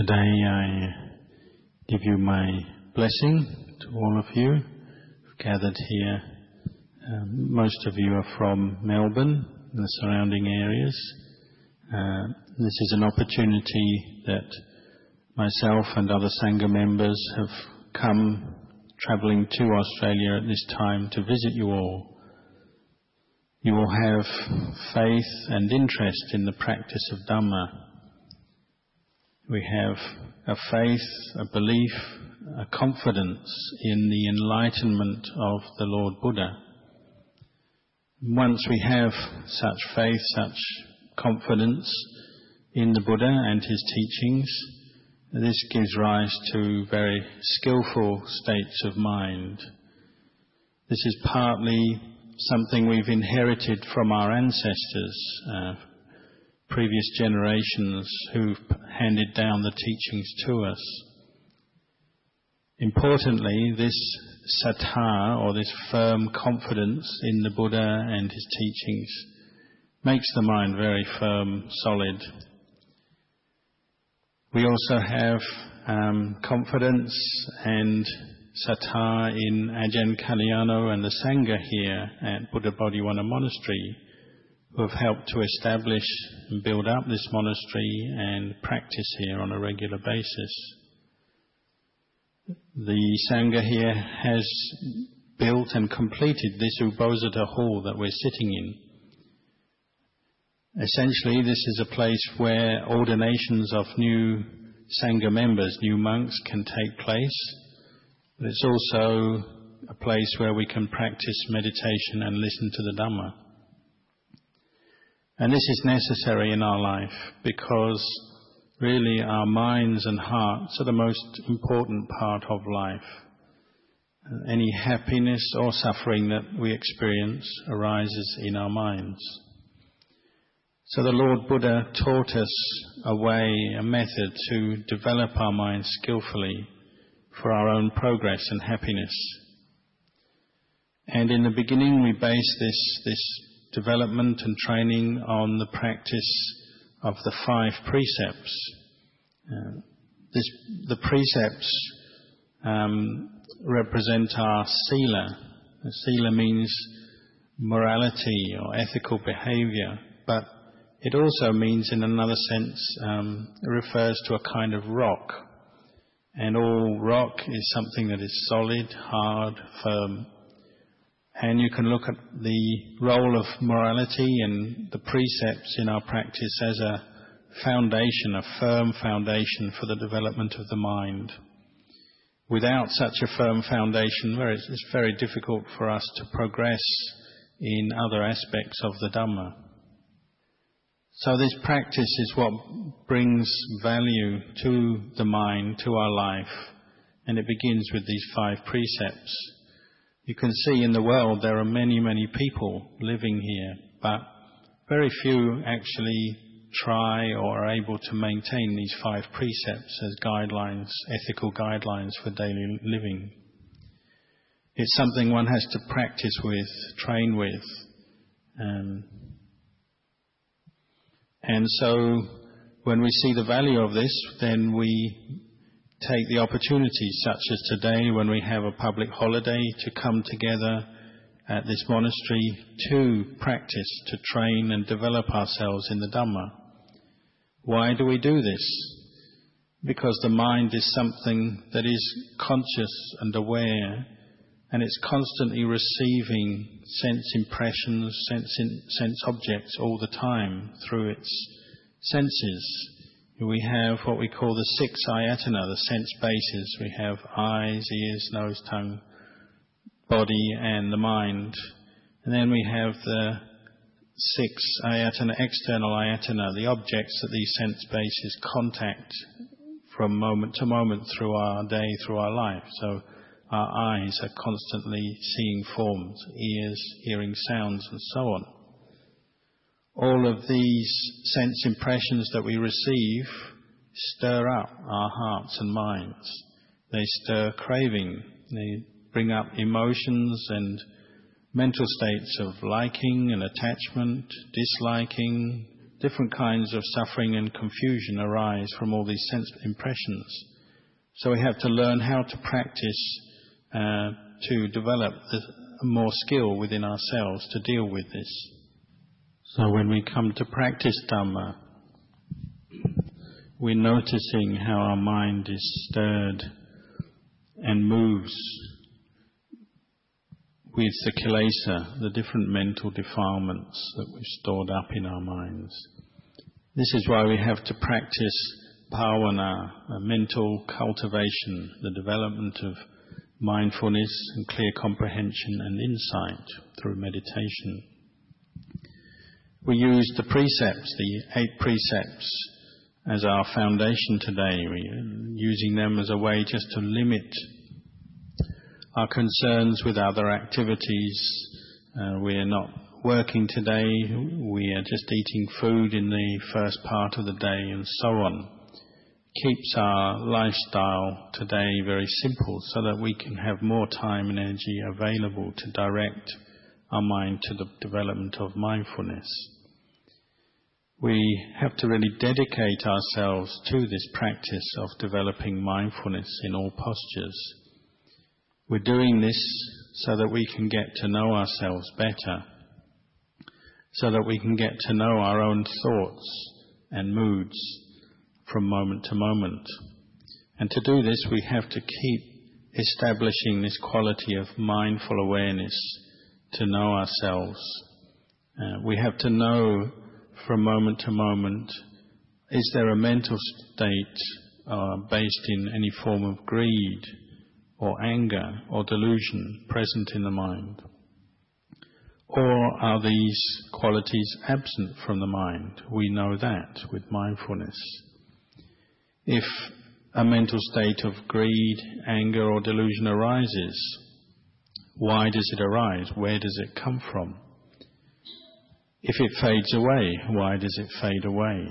Today I give you my blessing to all of you who've gathered here. Um, most of you are from Melbourne and the surrounding areas. Uh, this is an opportunity that myself and other Sangha members have come travelling to Australia at this time to visit you all. You will have faith and interest in the practice of Dhamma. We have a faith, a belief, a confidence in the enlightenment of the Lord Buddha. Once we have such faith, such confidence in the Buddha and his teachings, this gives rise to very skillful states of mind. This is partly something we've inherited from our ancestors, uh, previous generations who've handed down the teachings to us. Importantly, this saddha, or this firm confidence in the Buddha and his teachings, makes the mind very firm, solid, we also have um, confidence and saddha in Ajahn Kalyano and the Sangha here at Buddha Bodhivana Monastery who have helped to establish and build up this monastery and practice here on a regular basis. The Sangha here has built and completed this Uposatha hall that we're sitting in. Essentially, this is a place where ordinations of new Sangha members, new monks, can take place. But it's also a place where we can practice meditation and listen to the Dhamma. And this is necessary in our life because really our minds and hearts are the most important part of life. Any happiness or suffering that we experience arises in our minds. So the Lord Buddha taught us a way, a method to develop our minds skillfully for our own progress and happiness. And in the beginning we base this, this development and training on the practice of the five precepts. Uh, this, the precepts um, represent our sila. Sila means morality or ethical behavior, but it also means, in another sense, um, it refers to a kind of rock. And all rock is something that is solid, hard, firm. And you can look at the role of morality and the precepts in our practice as a foundation, a firm foundation for the development of the mind. Without such a firm foundation, it's very difficult for us to progress in other aspects of the Dhamma. So this practice is what brings value to the mind, to our life, and it begins with these five precepts. You can see in the world there are many, many people living here, but very few actually try or are able to maintain these five precepts as guidelines, ethical guidelines for daily living. It's something one has to practice with, train with, um, and so when we see the value of this, then we take the opportunity, such as today when we have a public holiday, to come together at this monastery to practice, to train and develop ourselves in the Dhamma. Why do we do this? Because the mind is something that is conscious and aware and it's constantly receiving sense impressions, sense, in, sense objects all the time through its senses. We have what we call the six ayatana, the sense bases. We have eyes, ears, nose, tongue, body, and the mind. And then we have the six ayatana, external ayatana, the objects that these sense bases contact from moment to moment through our day, through our life. So our eyes are constantly seeing forms, ears hearing sounds, and so on. All of these sense impressions that we receive stir up our hearts and minds. They stir craving. They bring up emotions and mental states of liking and attachment, disliking, different kinds of suffering and confusion arise from all these sense impressions. So we have to learn how to practice uh, to develop the, more skill within ourselves to deal with this. So when we come to practice Dhamma, we're noticing how our mind is stirred and moves with the kilesa, the different mental defilements that we've stored up in our minds. This is why we have to practice bhavana, mental cultivation, the development of mindfulness and clear comprehension and insight through meditation. We use the precepts, the eight precepts, as our foundation today. We're using them as a way just to limit our concerns with other activities. Uh, we are not working today. We are just eating food in the first part of the day and so on. Keeps our lifestyle today very simple so that we can have more time and energy available to direct our mind to the development of mindfulness. We have to really dedicate ourselves to this practice of developing mindfulness in all postures. We're doing this so that we can get to know ourselves better, so that we can get to know our own thoughts and moods from moment to moment. And to do this, we have to keep establishing this quality of mindful awareness to know ourselves. Uh, we have to know from moment to moment, is there a mental state uh, based in any form of greed, or anger or delusion present in the mind? Or are these qualities absent from the mind? We know that with mindfulness. If a mental state of greed, anger or delusion arises, why does it arise? Where does it come from? If it fades away, why does it fade away?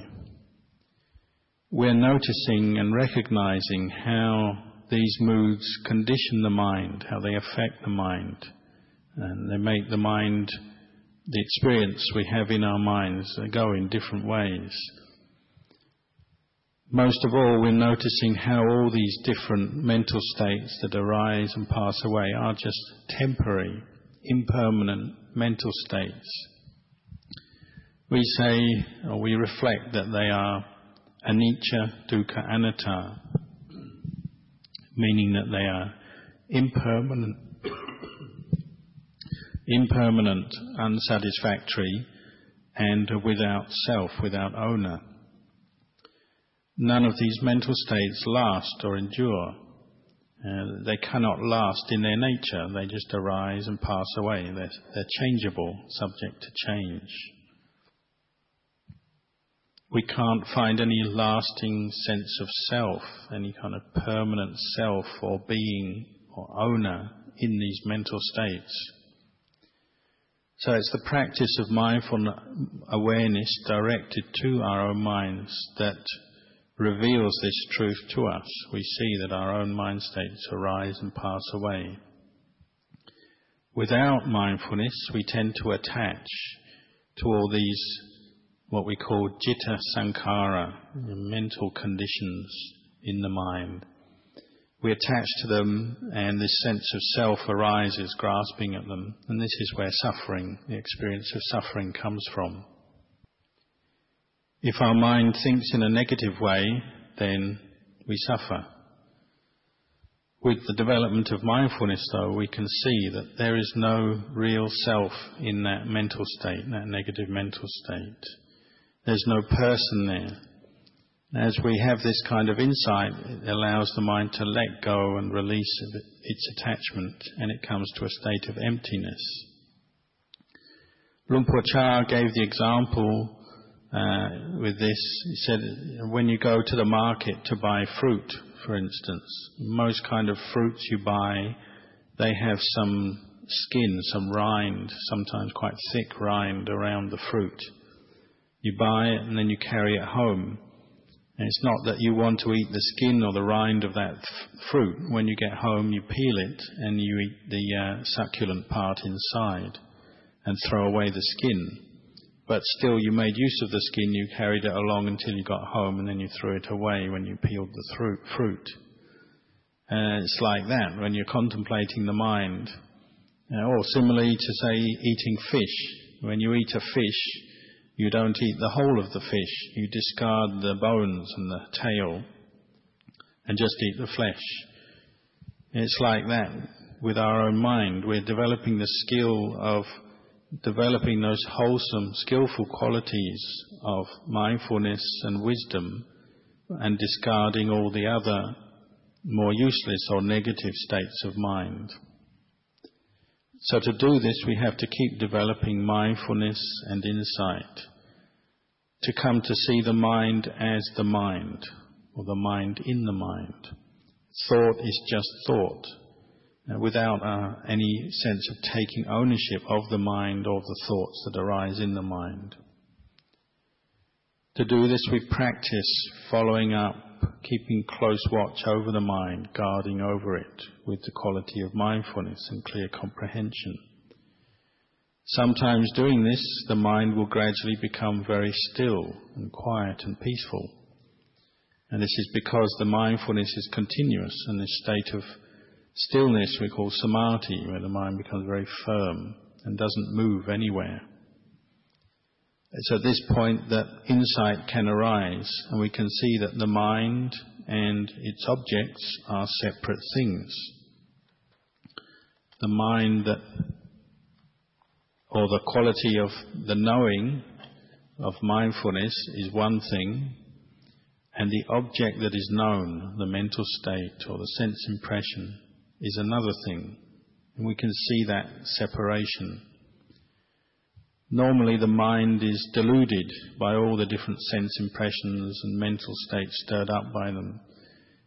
We're noticing and recognizing how these moods condition the mind, how they affect the mind. And they make the mind, the experience we have in our minds, go in different ways. Most of all, we're noticing how all these different mental states that arise and pass away are just temporary, impermanent mental states. We say, or we reflect that they are anicca, dukkha, anatta, meaning that they are impermanent, impermanent, unsatisfactory, and without self, without owner. None of these mental states last or endure. Uh, they cannot last in their nature. They just arise and pass away. They're, they're changeable, subject to change we can't find any lasting sense of self, any kind of permanent self or being or owner in these mental states. So it's the practice of mindful awareness directed to our own minds that reveals this truth to us. We see that our own mind states arise and pass away. Without mindfulness, we tend to attach to all these what we call citta sankhara, mental conditions in the mind. We attach to them and this sense of self arises grasping at them. And this is where suffering, the experience of suffering comes from. If our mind thinks in a negative way, then we suffer. With the development of mindfulness though, we can see that there is no real self in that mental state, that negative mental state. There's no person there. As we have this kind of insight, it allows the mind to let go and release its attachment, and it comes to a state of emptiness. Luang Por Chah gave the example with this. He said, when you go to the market to buy fruit, for instance, most kind of fruits you buy, they have some skin, some rind, sometimes quite thick rind around the fruit. You buy it and then you carry it home. And it's not that you want to eat the skin or the rind of that f- fruit. When you get home, you peel it and you eat the uh, succulent part inside and throw away the skin. But still you made use of the skin, you carried it along until you got home and then you threw it away when you peeled the fruit. Uh, it's like that when you're contemplating the mind. Uh, or similarly to say eating fish. When you eat a fish, you don't eat the whole of the fish. You discard the bones and the tail and just eat the flesh. It's like that with our own mind. We're developing the skill of developing those wholesome, skillful qualities of mindfulness and wisdom and discarding all the other more useless or negative states of mind. So to do this, we have to keep developing mindfulness and insight, to come to see the mind as the mind, or the mind in the mind. Thought is just thought, without uh, any sense of taking ownership of the mind or the thoughts that arise in the mind. To do this, we practice following up, keeping close watch over the mind, guarding over it with the quality of mindfulness and clear comprehension. Sometimes doing this, the mind will gradually become very still and quiet and peaceful. And this is because the mindfulness is continuous and this state of stillness we call samadhi, where the mind becomes very firm and doesn't move anywhere. It's at this point that insight can arise and we can see that the mind and its objects are separate things. The mind that, or the quality of the knowing of mindfulness is one thing, and the object that is known, the mental state or the sense impression, is another thing. And we can see that separation. Normally the mind is deluded by all the different sense impressions and mental states stirred up by them.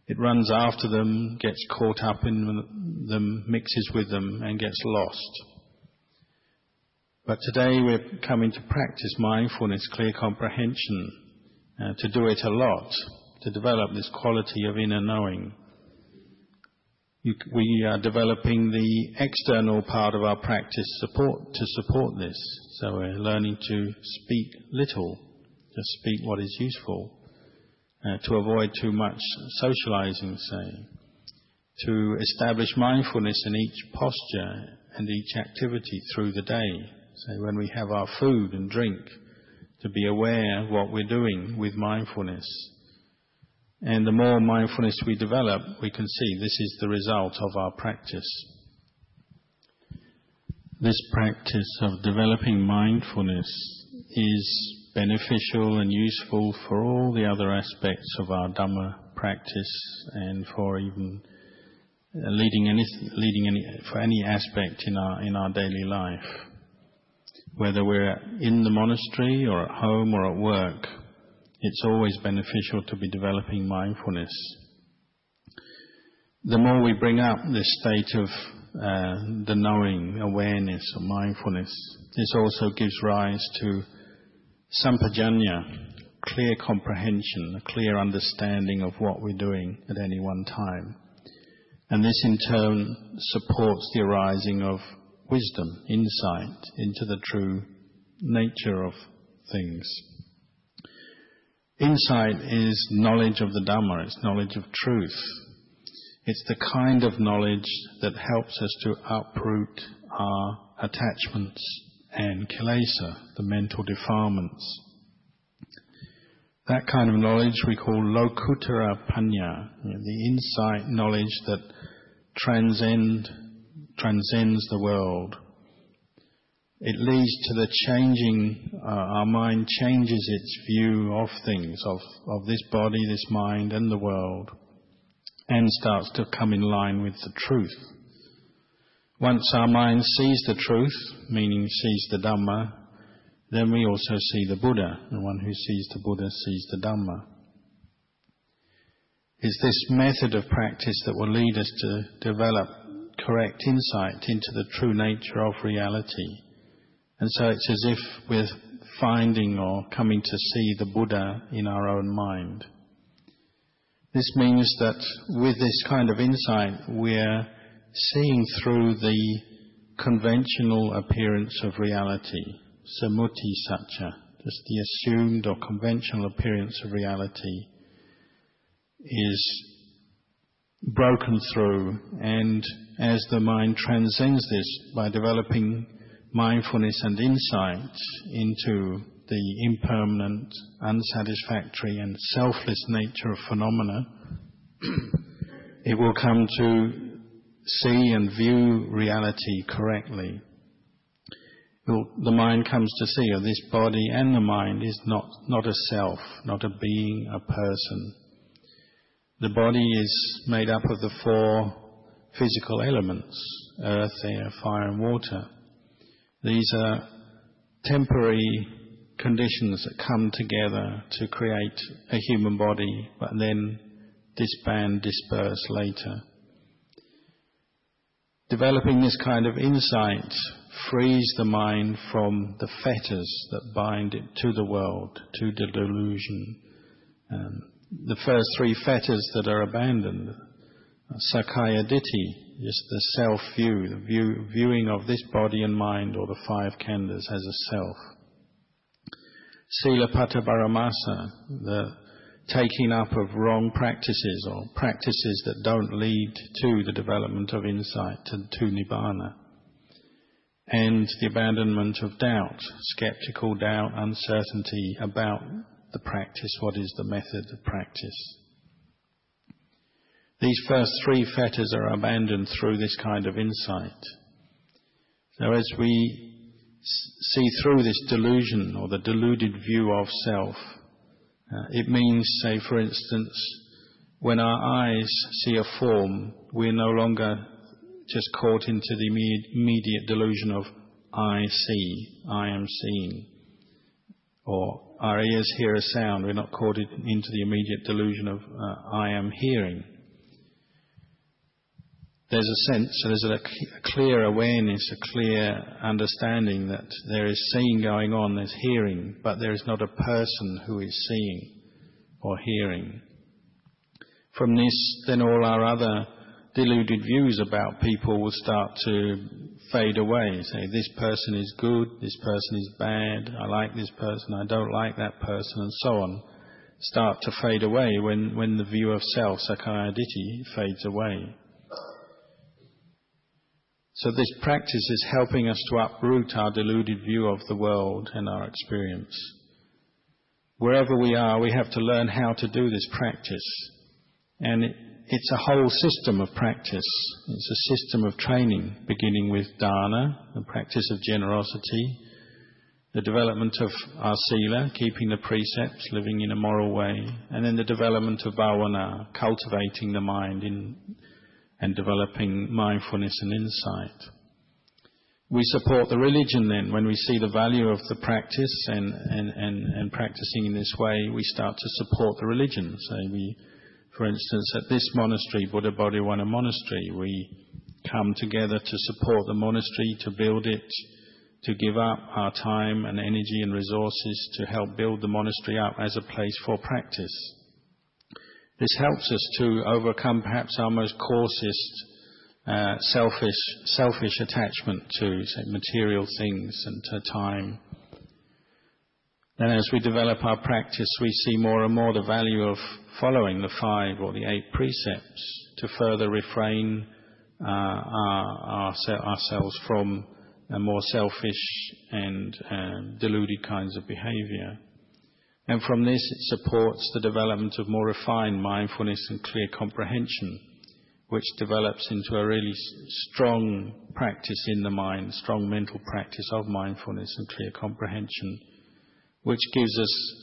It runs after them, gets caught up in them, mixes with them, and gets lost. But today we're coming to practice mindfulness, clear comprehension, uh, to do it a lot, to develop this quality of inner knowing. We are developing the external part of our practice support to support this. So we're learning to speak little, just speak what is useful, uh, to avoid too much socializing, say, to establish mindfulness in each posture and each activity through the day. So when we have our food and drink, to be aware of what we're doing with mindfulness and the more mindfulness we develop, we can see this is the result of our practice. This practice of developing mindfulness is beneficial and useful for all the other aspects of our Dhamma practice and for even uh, leading any, leading any, for any aspect in our, in our daily life. Whether we're in the monastery or at home or at work, it's always beneficial to be developing mindfulness. The more we bring up this state of uh, the knowing, awareness, or mindfulness, this also gives rise to sampajanya, clear comprehension, a clear understanding of what we're doing at any one time. And this in turn supports the arising of wisdom, insight into the true nature of things. Insight is knowledge of the Dhamma, it's knowledge of truth. It's the kind of knowledge that helps us to uproot our attachments and kilesa, the mental defilements. That kind of knowledge we call lokuttara panya, the insight knowledge that transcend, transcends the world it leads to the changing, uh, our mind changes its view of things, of, of this body, this mind, and the world, and starts to come in line with the truth. Once our mind sees the truth, meaning sees the Dhamma, then we also see the Buddha. The one who sees the Buddha sees the Dhamma. It's this method of practice that will lead us to develop correct insight into the true nature of reality and so it's as if we're finding or coming to see the Buddha in our own mind. This means that with this kind of insight, we're seeing through the conventional appearance of reality. samuti satcha, just the assumed or conventional appearance of reality, is broken through. And as the mind transcends this by developing mindfulness and insight into the impermanent, unsatisfactory, and selfless nature of phenomena, it will come to see and view reality correctly. The mind comes to see that this body and the mind is not, not a self, not a being, a person. The body is made up of the four physical elements earth, air, fire, and water. These are temporary conditions that come together to create a human body, but then disband, disperse later. Developing this kind of insight frees the mind from the fetters that bind it to the world, to the delusion. Um, the first three fetters that are abandoned, Sakkaya Ditthi, just the self view, the view, viewing of this body and mind or the five khandhas as a self. Silabbata Paramasa, the taking up of wrong practices or practices that don't lead to the development of insight and to Nibbana. And the abandonment of doubt, skeptical doubt, uncertainty about the practice, what is the method of practice. These first three fetters are abandoned through this kind of insight. So as we see through this delusion or the deluded view of self, uh, it means, say, for instance, when our eyes see a form, we're no longer just caught into the immediate delusion of I see, I am seeing. Or our ears hear a sound, we're not caught into the immediate delusion of uh, I am hearing there's a sense, so there's a, clear awareness, a clear understanding that there is seeing going on, there's hearing, but there is not a person who is seeing or hearing. From this, then all our other deluded views about people will start to fade away. Say, this person is good, this person is bad, I like this person, I don't like that person, and so on. Start to fade away when, when the view of self, Sakkaya Ditthi, fades away. So this practice is helping us to uproot our deluded view of the world and our experience. Wherever we are, we have to learn how to do this practice. And it, it's a whole system of practice. It's a system of training, beginning with dana, the practice of generosity, the development of our sila, keeping the precepts, living in a moral way, and then the development of bhavana, cultivating the mind in and developing mindfulness and insight. We support the religion then. When we see the value of the practice and, and, and, and practicing in this way, we start to support the religion. So we, for instance, at this monastery, Buddha Bodhivana Monastery, we come together to support the monastery, to build it, to give up our time and energy and resources to help build the monastery up as a place for practice. This helps us to overcome perhaps our most coarsest uh, selfish, selfish attachment to say, material things and to time. Then as we develop our practice, we see more and more the value of following the five or the eight precepts to further refrain uh, our, our, ourselves from more selfish and uh, deluded kinds of behavior. And from this, it supports the development of more refined mindfulness and clear comprehension, which develops into a really strong practice in the mind, strong mental practice of mindfulness and clear comprehension, which gives us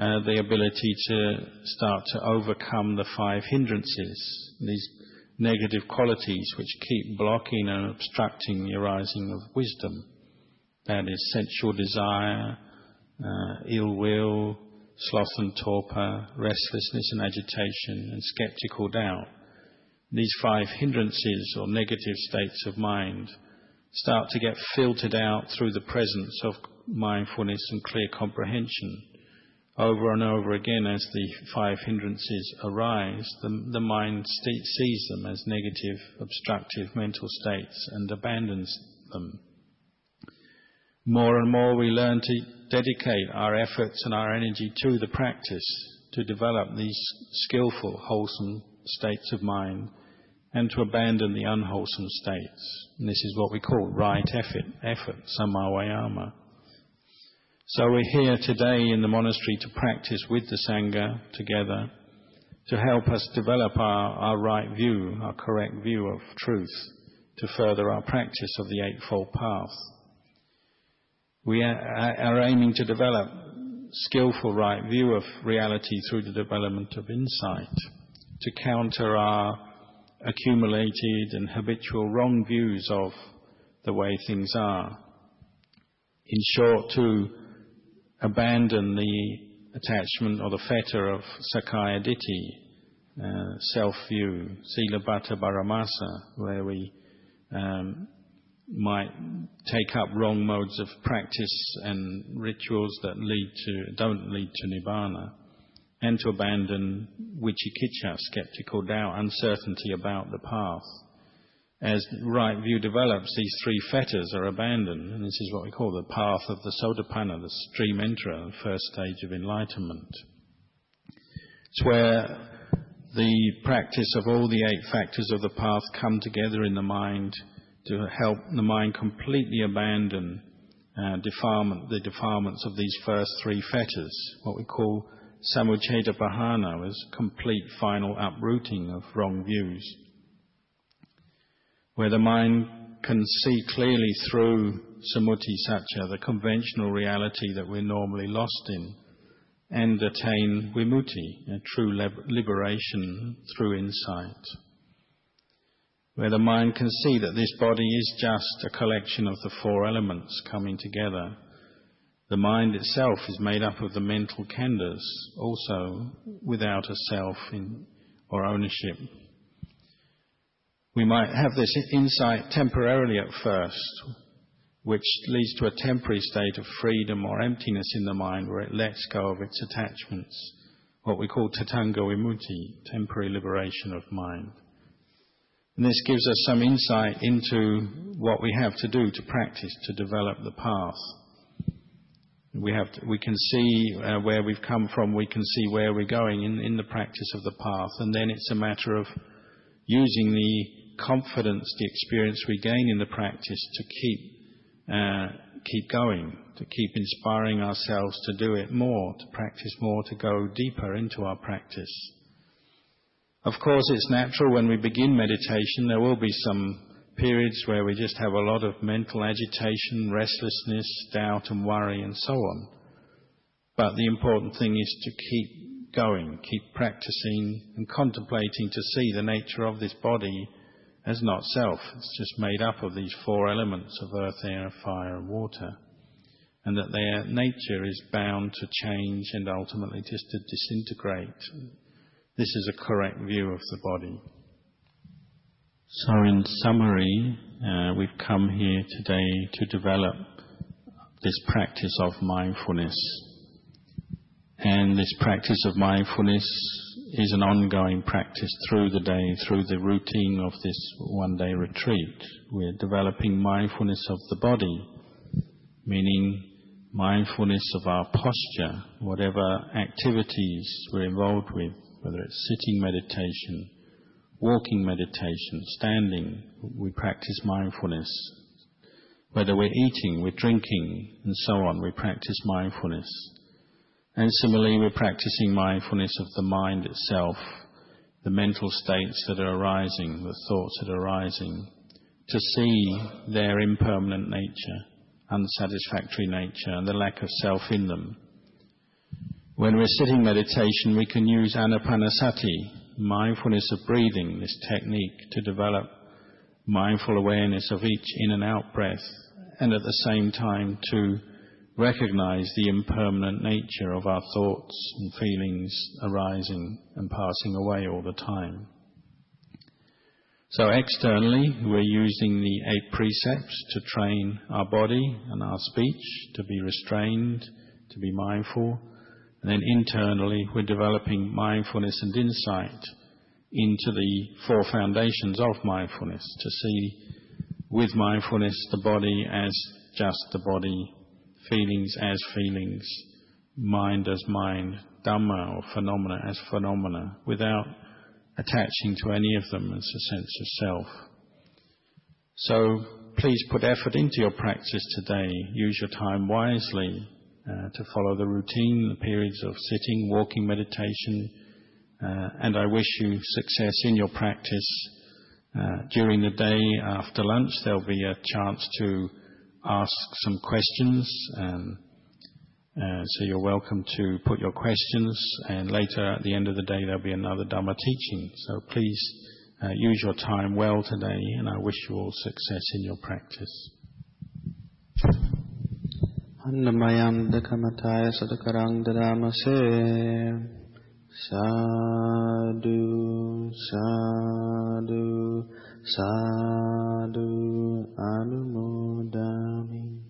uh, the ability to start to overcome the five hindrances, these negative qualities which keep blocking and obstructing the arising of wisdom. That is sensual desire, uh, ill will, sloth and torpor, restlessness and agitation, and skeptical doubt. These five hindrances or negative states of mind start to get filtered out through the presence of mindfulness and clear comprehension. Over and over again, as the five hindrances arise, the, the mind sees them as negative, obstructive mental states and abandons them. More and more we learn to dedicate our efforts and our energy to the practice to develop these skillful, wholesome states of mind and to abandon the unwholesome states. And this is what we call right effort, effort, samma vayama. So we're here today in the monastery to practice with the Sangha together to help us develop our, our right view, our correct view of truth, to further our practice of the Eightfold Path. We are, aiming to develop skillful right view of reality through the development of insight, to counter our accumulated and habitual wrong views of the way things are. In short, to abandon the attachment or the fetter of Sakkaya Ditthi, uh, self-view, Silabbata Paramasa, where we um, might take up wrong modes of practice and rituals that lead to, don't lead to nibbana, and to abandon vicikiccha, skeptical doubt, uncertainty about the path. As right view develops, these three fetters are abandoned, and this is what we call the path of the Sotapanna, the stream enterer, the first stage of enlightenment. It's where the practice of all the eight factors of the path come together in the mind to help the mind completely abandon uh, defilement, the defilements of these first three fetters, what we call samucceda pahana, as complete final uprooting of wrong views, where the mind can see clearly through samuti satcha, the conventional reality that we're normally lost in, and attain vimutti, a true liberation through insight where the mind can see that this body is just a collection of the four elements coming together. The mind itself is made up of the mental khandhas, also without a self in, or ownership. We might have this insight temporarily at first, which leads to a temporary state of freedom or emptiness in the mind where it lets go of its attachments, what we call tatthanga vimutti, temporary liberation of mind. And this gives us some insight into what we have to do to practice to develop the path. We, have to, we can see uh, where we've come from, we can see where we're going in, in the practice of the path, and then it's a matter of using the confidence, the experience we gain in the practice to keep, uh, keep going, to keep inspiring ourselves to do it more, to practice more, to go deeper into our practice. Of course, it's natural when we begin meditation, there will be some periods where we just have a lot of mental agitation, restlessness, doubt and worry and so on. But the important thing is to keep going, keep practicing and contemplating to see the nature of this body as not self. It's just made up of these four elements of earth, air, fire and water. And that their nature is bound to change and ultimately just to disintegrate this is a correct view of the body. So in summary, uh, we've come here today to develop this practice of mindfulness. And this practice of mindfulness is an ongoing practice through the day, through the routine of this one day retreat. We're developing mindfulness of the body, meaning mindfulness of our posture, whatever activities we're involved with, whether it's sitting meditation, walking meditation, standing, we practice mindfulness. Whether we're eating, we're drinking, and so on, we practice mindfulness. And similarly, we're practicing mindfulness of the mind itself, the mental states that are arising, the thoughts that are arising, to see their impermanent nature, unsatisfactory nature, and the lack of self in them. When we're sitting meditation, we can use anapanasati, mindfulness of breathing, this technique to develop mindful awareness of each in and out breath, and at the same time to recognize the impermanent nature of our thoughts and feelings arising and passing away all the time. So externally, we're using the eight precepts to train our body and our speech to be restrained, to be mindful, then internally, we're developing mindfulness and insight into the four foundations of mindfulness to see with mindfulness the body as just the body, feelings as feelings, mind as mind, Dhamma or phenomena as phenomena, without attaching to any of them as a sense of self. So please put effort into your practice today. Use your time wisely to follow the routine, the periods of sitting, walking, meditation, uh, and I wish you success in your practice. Uh, during the day after lunch, there'll be a chance to ask some questions. Um, uh, so you're welcome to put your questions, and later at the end of the day there'll be another Dhamma teaching. So please uh, use your time well today, and I wish you all success in your practice. අන්නමයම් දකමතාය සදකරං දරාමසේ සාදු සාදු සාදු අනුමෝදාමි